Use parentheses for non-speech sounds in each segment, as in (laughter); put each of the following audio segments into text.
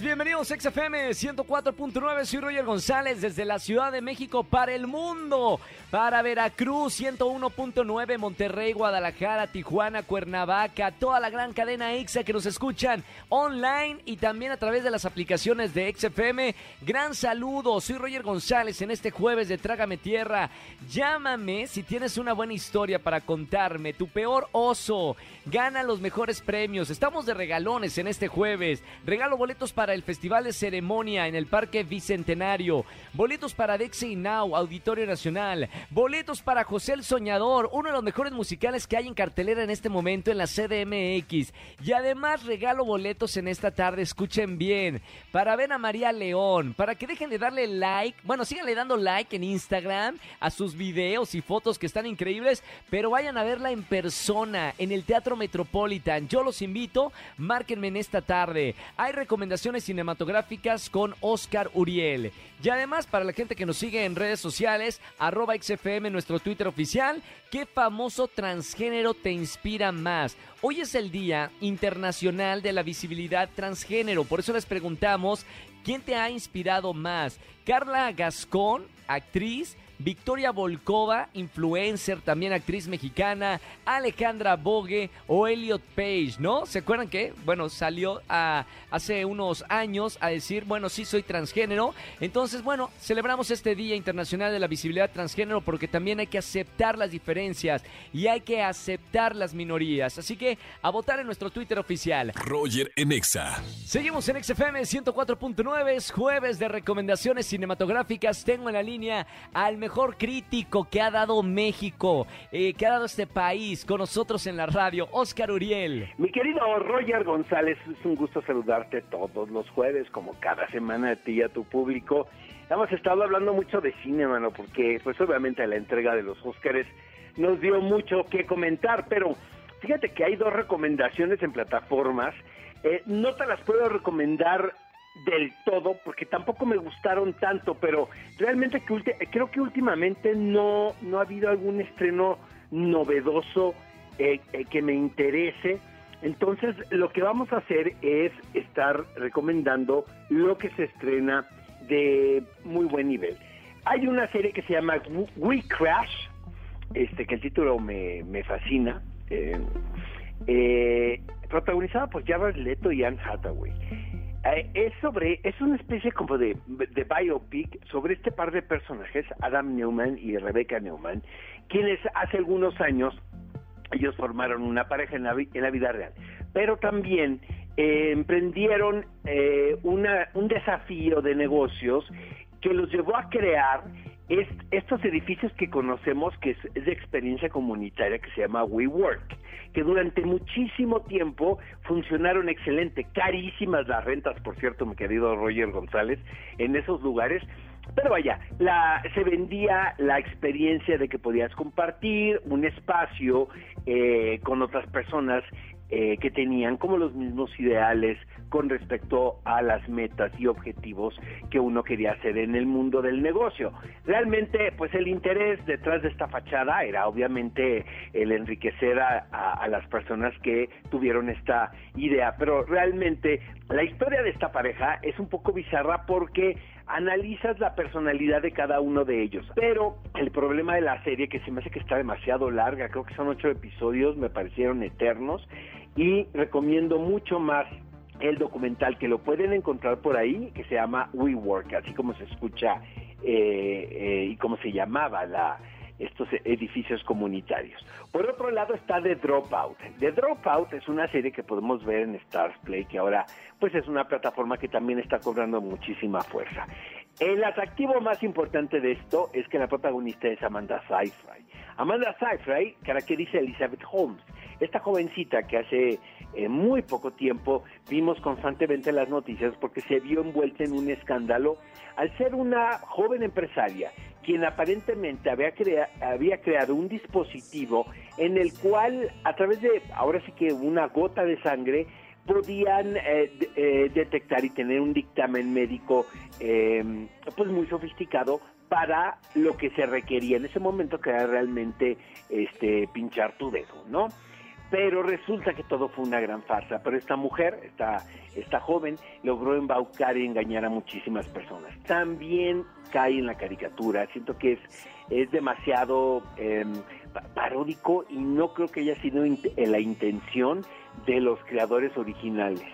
Bienvenidos XFM 104.9. Soy Roger González desde la Ciudad de México para el mundo. Para Veracruz 101.9, Monterrey, Guadalajara, Tijuana, Cuernavaca, toda la gran cadena EXA que nos escuchan online y también a través de las aplicaciones de XFM. Gran saludo, soy Roger González en este jueves de Trágame Tierra. Llámame si tienes una buena historia para contarme, tu peor oso. Gana los mejores premios. Estamos de regalones en este jueves. Regalo boletos para el Festival de Ceremonia en el Parque Bicentenario. Boletos para Dexy Now, Auditorio Nacional. Boletos para José el Soñador, uno de los mejores musicales que hay en cartelera en este momento en la CDMX. Y además regalo boletos en esta tarde, escuchen bien, para ver a María León, para que dejen de darle like, bueno, síganle dando like en Instagram a sus videos y fotos que están increíbles, pero vayan a verla en persona, en el Teatro Metropolitan. Yo los invito, márquenme en esta tarde. Hay recomendaciones cinematográficas con Oscar Uriel. Y además, para la gente que nos sigue en redes sociales, arroba XFM, nuestro Twitter oficial, ¿qué famoso transgénero te inspira más? Hoy es el Día Internacional de la Visibilidad Transgénero, por eso les preguntamos, ¿quién te ha inspirado más? Carla Gascón, actriz, Victoria Volkova, influencer, también actriz mexicana, Alejandra Bogue o Elliot Page, ¿no? ¿Se acuerdan que? Bueno, salió a, hace unos años a decir, bueno, sí soy transgénero. Entonces, bueno, celebramos este Día Internacional de la Visibilidad Transgénero porque también hay que aceptar las diferencias y hay que aceptar las minorías. Así que a votar en nuestro Twitter oficial. Roger en Exa. Seguimos en XFM 104.9, es jueves de recomendaciones cinematográficas. Tengo en la línea al mejor crítico que ha dado México, eh, que ha dado este país con nosotros en la radio, Oscar Uriel. Mi querido Roger González, es un gusto saludarte todos los jueves, como cada semana a ti y a tu público. Hemos estado hablando mucho de cine, mano, porque pues obviamente la entrega de los Óscares nos dio mucho que comentar, pero fíjate que hay dos recomendaciones en plataformas. Eh, no te las puedo recomendar del todo, porque tampoco me gustaron tanto, pero realmente que creo que últimamente no, no ha habido algún estreno novedoso eh, eh, que me interese. Entonces, lo que vamos a hacer es estar recomendando lo que se estrena de muy buen nivel. Hay una serie que se llama We Crash, este que el título me, me fascina, eh, protagonizada por Jared Leto y Anne Hathaway. Eh, es sobre, es una especie como de, de biopic sobre este par de personajes, Adam Newman y Rebecca Newman, quienes hace algunos años ellos formaron una pareja en la, en la vida real, pero también eh, emprendieron eh, una, un desafío de negocios que los llevó a crear es, estos edificios que conocemos, que es, de experiencia comunitaria, que se llama WeWork, que durante muchísimo tiempo funcionaron excelente, carísimas las rentas, por cierto, mi querido Roger González, en esos lugares, pero vaya, la, se vendía la experiencia de que podías compartir un espacio eh, con otras personas eh, que tenían como los mismos ideales con respecto a las metas y objetivos que uno quería hacer en el mundo del negocio. Realmente, pues el interés detrás de esta fachada era obviamente el enriquecer a, a las personas que tuvieron esta idea, pero realmente la historia de esta pareja es un poco bizarra porque analizas la personalidad de cada uno de ellos. Pero el problema de la serie, que se me hace que está demasiado larga, creo que son ocho episodios, me parecieron eternos, y recomiendo mucho más el documental que lo pueden encontrar por ahí, que se llama We Work, así como se escucha eh, eh, y como se llamaba la, estos edificios comunitarios. Por otro lado está The Dropout. The Dropout es una serie que podemos ver en Stars Play, que ahora pues es una plataforma que también está cobrando muchísima fuerza. El atractivo más importante de esto es que la protagonista es Amanda Seyfried. Amanda Seyfried caracteriza a Elizabeth Holmes, esta jovencita que hace eh, muy poco tiempo vimos constantemente las noticias porque se vio envuelta en un escándalo al ser una joven empresaria quien aparentemente había, había creado un dispositivo en el cual a través de ahora sí que una gota de sangre podían eh, eh, detectar y tener un dictamen médico pues muy sofisticado para lo que se requería en ese momento, que era realmente este, pinchar tu dedo, ¿no? Pero resulta que todo fue una gran farsa. Pero esta mujer, esta, esta joven, logró embaucar y engañar a muchísimas personas. También cae en la caricatura. Siento que es, es demasiado eh, paródico y no creo que haya sido la intención de los creadores originales.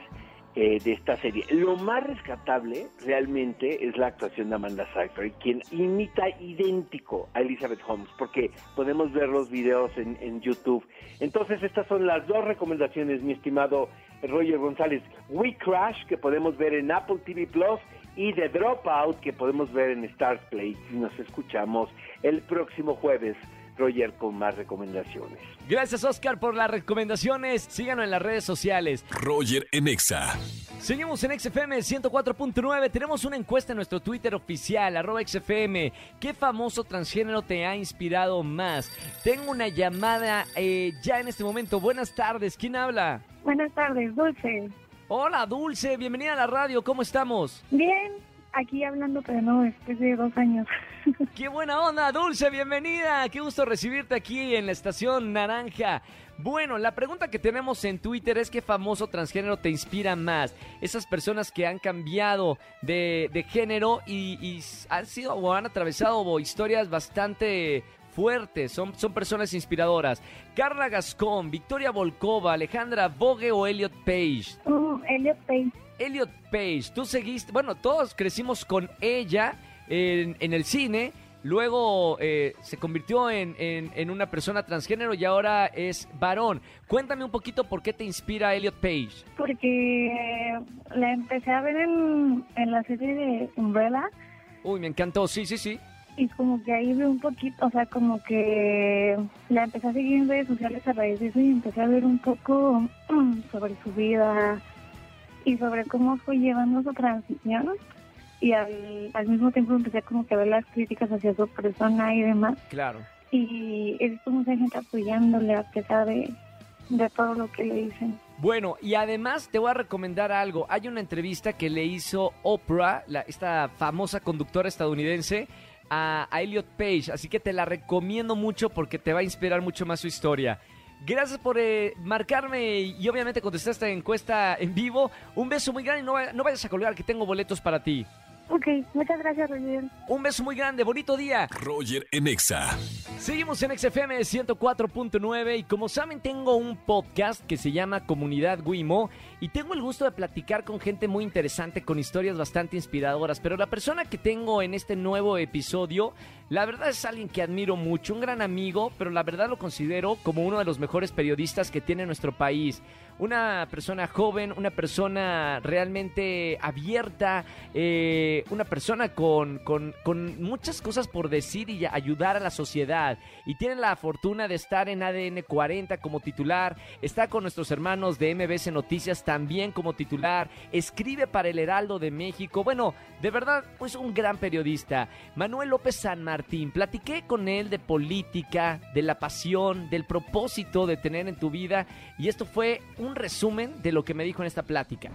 Eh, de esta serie. Lo más rescatable realmente es la actuación de Amanda Seyfried, quien imita idéntico a Elizabeth Holmes, porque podemos ver los videos en, en, YouTube. Entonces estas son las dos recomendaciones, mi estimado Roger González. We Crash, que podemos ver en Apple TV Plus, y The Dropout, que podemos ver en Stars Play. Y nos escuchamos el próximo jueves. Roger con más recomendaciones. Gracias Oscar por las recomendaciones. Síganos en las redes sociales. Roger en Exa. Seguimos en XFM 104.9. Tenemos una encuesta en nuestro Twitter oficial, arroba XFM. ¿Qué famoso transgénero te ha inspirado más? Tengo una llamada eh, ya en este momento. Buenas tardes. ¿Quién habla? Buenas tardes, Dulce. Hola, Dulce. Bienvenida a la radio. ¿Cómo estamos? Bien, aquí hablando, pero no, después de dos años. (laughs) ¡Qué buena onda, Dulce! Bienvenida. Qué gusto recibirte aquí en la estación Naranja. Bueno, la pregunta que tenemos en Twitter es qué famoso transgénero te inspira más. Esas personas que han cambiado de, de género y, y, han sido o han atravesado historias bastante fuertes, son, son personas inspiradoras. Carla Gascón, Victoria Volkova, Alejandra Bogue o Elliot Page. Uh, Elliot Page. Elliot Page, tú seguiste, bueno, todos crecimos con ella en, en el cine, luego eh, se convirtió en, en, en, una persona transgénero y ahora es varón. Cuéntame un poquito por qué te inspira Elliot Page. Porque la empecé a ver en, en la serie de Umbrella. Uy, me encantó, sí, sí, sí. Y como que ahí vi un poquito, o sea, como que la empecé a seguir en redes sociales a raíz de eso y empecé a ver un poco (clears throat) sobre su vida y sobre cómo fue llevando su transición y al, al, mismo tiempo empecé como que a ver las críticas hacia su persona y demás. Claro. Y he visto mucha gente apoyándole a pesar de, de todo lo que le dicen. Bueno, y además te voy a recomendar algo. Hay una entrevista que le hizo Oprah, la, esta famosa conductora estadounidense, a, a Elliot Page. Así que te la recomiendo mucho porque te va a inspirar mucho más su historia. Gracias por eh, marcarme y obviamente contestar esta encuesta en vivo. Un beso muy grande y no, no vayas a colgar que tengo boletos para ti. Ok, muchas gracias, Roger. Un beso muy grande, bonito día. Roger en Exa. Seguimos en XFM 104.9 y como saben tengo un podcast que se llama Comunidad Wimo y tengo el gusto de platicar con gente muy interesante, con historias bastante inspiradoras, pero la persona que tengo en este nuevo episodio, la verdad es alguien que admiro mucho, un gran amigo, pero la verdad lo considero como uno de los mejores periodistas que tiene nuestro país una persona joven, una persona realmente abierta, eh, una persona con, con, con, muchas cosas por decir y ayudar a la sociedad. Y tiene la fortuna de estar en ADN 40 como titular, está con nuestros hermanos de MBC Noticias también como titular, escribe para el Heraldo de México. Bueno, de verdad, pues un gran periodista. Manuel López San Martín, platiqué con él de política, de la pasión, del propósito de tener en tu vida. Y esto fue un resumen de lo que me dijo en esta plática.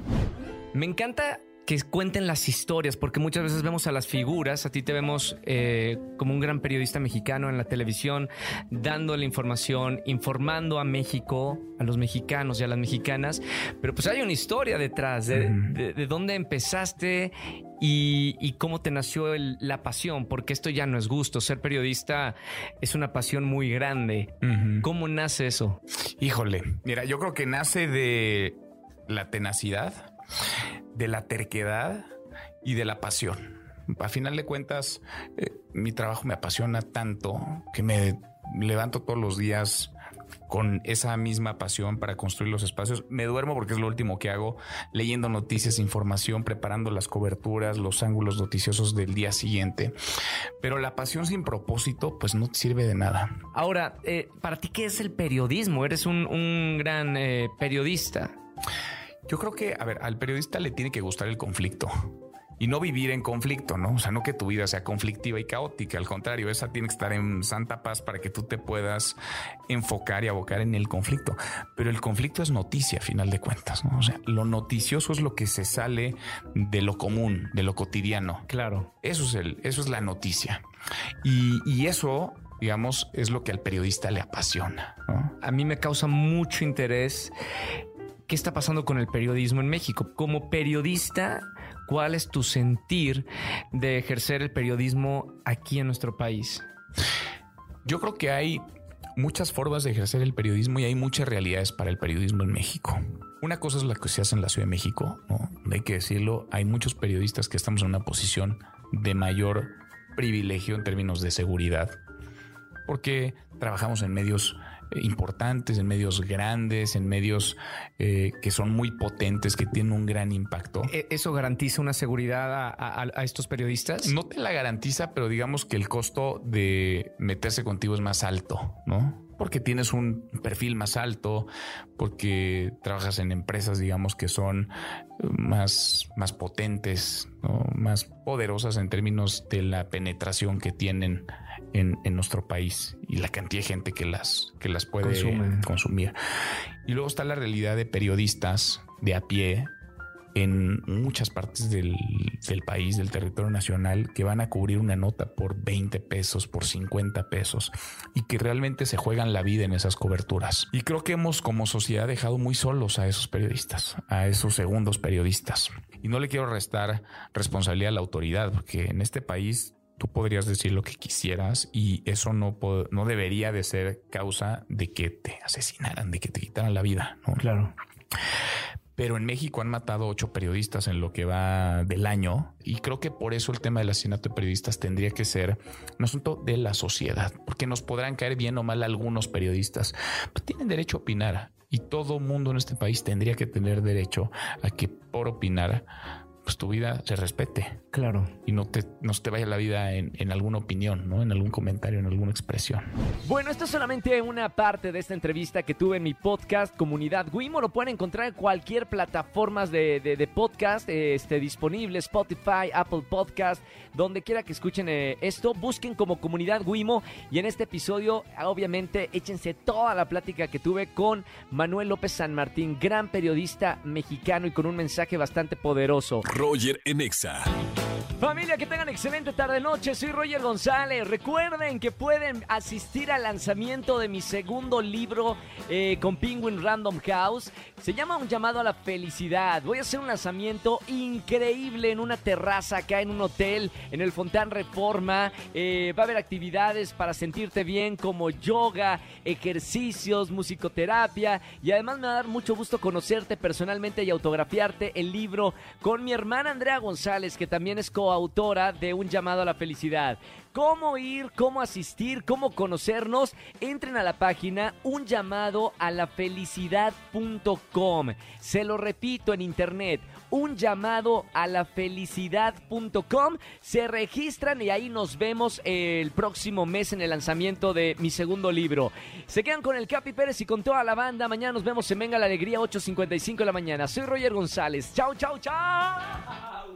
Me encanta que cuenten las historias, porque muchas veces vemos a las figuras, a ti te vemos eh, como un gran periodista mexicano en la televisión, dando la información, informando a México, a los mexicanos y a las mexicanas, pero pues hay una historia detrás de, de, de dónde empezaste y, y, cómo te nació el, la pasión, porque esto ya no es gusto, ser periodista es una pasión muy grande. Uh -huh. ¿Cómo nace eso? Híjole, mira, yo creo que nace de la tenacidad de la terquedad y de la pasión. A final de cuentas, eh, mi trabajo me apasiona tanto que me levanto todos los días con esa misma pasión para construir los espacios. Me duermo porque es lo último que hago, leyendo noticias, información, preparando las coberturas, los ángulos noticiosos del día siguiente. Pero la pasión sin propósito, pues no sirve de nada. Ahora, eh, ¿para ti qué es el periodismo? Eres un, un gran eh, periodista. Yo creo que, a ver, al periodista le tiene que gustar el conflicto. y no vivir en conflicto, ¿no? O sea, no que tu vida sea conflictiva y caótica, al contrario, esa tiene que estar en santa paz para que tú te puedas enfocar y abocar en el conflicto. Pero el conflicto es noticia, a final de cuentas, ¿no? O sea, lo noticioso es lo que se sale de lo común, de lo cotidiano. Claro. Eso es, el, eso es la noticia. Y, y eso digamos, es lo que al periodista le apasiona. ¿no? A mí me causa mucho interés qué está pasando con el periodismo en México. Como periodista, ¿cuál es tu sentir de ejercer el periodismo aquí en nuestro país? Yo creo que hay muchas formas de ejercer el periodismo y hay muchas realidades para el periodismo en México. Una cosa es la que se hace en la Ciudad de México, ¿no? hay que decirlo, hay muchos periodistas que estamos en una posición de mayor privilegio en términos de seguridad porque trabajamos en medios importantes, en medios grandes, en medios eh, que son muy potentes, que tienen un gran impacto. ¿E-, ¿Eso garantiza una seguridad a, a, a, estos periodistas? No te la garantiza, pero digamos que el costo de meterse contigo es más alto, ¿no? Porque tienes un perfil más alto, porque trabajas en empresas, digamos, que son más, más potentes, ¿no? más poderosas en términos de la penetración que tienen en, en, nuestro país y la cantidad de gente que las, que las puede Consume. consumir. Y luego está la realidad de periodistas de a pie en muchas partes del, del, país, del territorio nacional, que van a cubrir una nota por 20 pesos, por 50 pesos, y que realmente se juegan la vida en esas coberturas. Y creo que hemos como sociedad dejado muy solos a esos periodistas, a esos segundos periodistas. Y no le quiero restar responsabilidad a la autoridad, porque en este país tú podrías decir lo que quisieras y eso no, no debería de ser causa de que te asesinaran, de que te quitaran la vida. ¿no? Claro. Pero en México han matado ocho periodistas en lo que va del año y creo que por eso el tema del asesinato de periodistas tendría que ser un asunto de la sociedad, porque nos podrán caer bien o mal algunos periodistas, pero tienen derecho a opinar y todo mundo en este país tendría que tener derecho a que por opinar pues tu vida se respete. Claro. Y no te, no te vaya la vida en, en, alguna opinión, ¿no? En algún comentario, en alguna expresión. Bueno, esto es solamente una parte de esta entrevista que tuve en mi podcast Comunidad Wimo. Lo pueden encontrar en cualquier plataforma de, de, de, podcast este, disponible, Spotify, Apple Podcast, donde quiera que escuchen eh, esto. Busquen como Comunidad Wimo. Y en este episodio, obviamente, échense toda la plática que tuve con Manuel López San Martín, gran periodista mexicano y con un mensaje bastante poderoso. Roger Enexa. Familia, que tengan excelente tarde-noche. Soy Roger González. Recuerden que pueden asistir al lanzamiento de mi segundo libro eh, con Penguin Random House. Se llama Un llamado a la felicidad. Voy a hacer un lanzamiento increíble en una terraza acá en un hotel, en el Fontán Reforma. Eh, va a haber actividades para sentirte bien como yoga, ejercicios, musicoterapia. Y además me va a dar mucho gusto conocerte personalmente y autografiarte el libro con mi hermana Andrea González, que también es coautora de Un llamado a la felicidad. ¿Cómo ir? ¿Cómo asistir? ¿Cómo conocernos? Entren a la página un llamado a la felicidad.com. Se lo repito en internet, un llamado a la felicidad.com. Se registran y ahí nos vemos el próximo mes en el lanzamiento de mi segundo libro. Se quedan con el Capi Pérez y con toda la banda. Mañana nos vemos en Venga la Alegría, 8.55 de la mañana. Soy Roger González. Chao, chao, chao.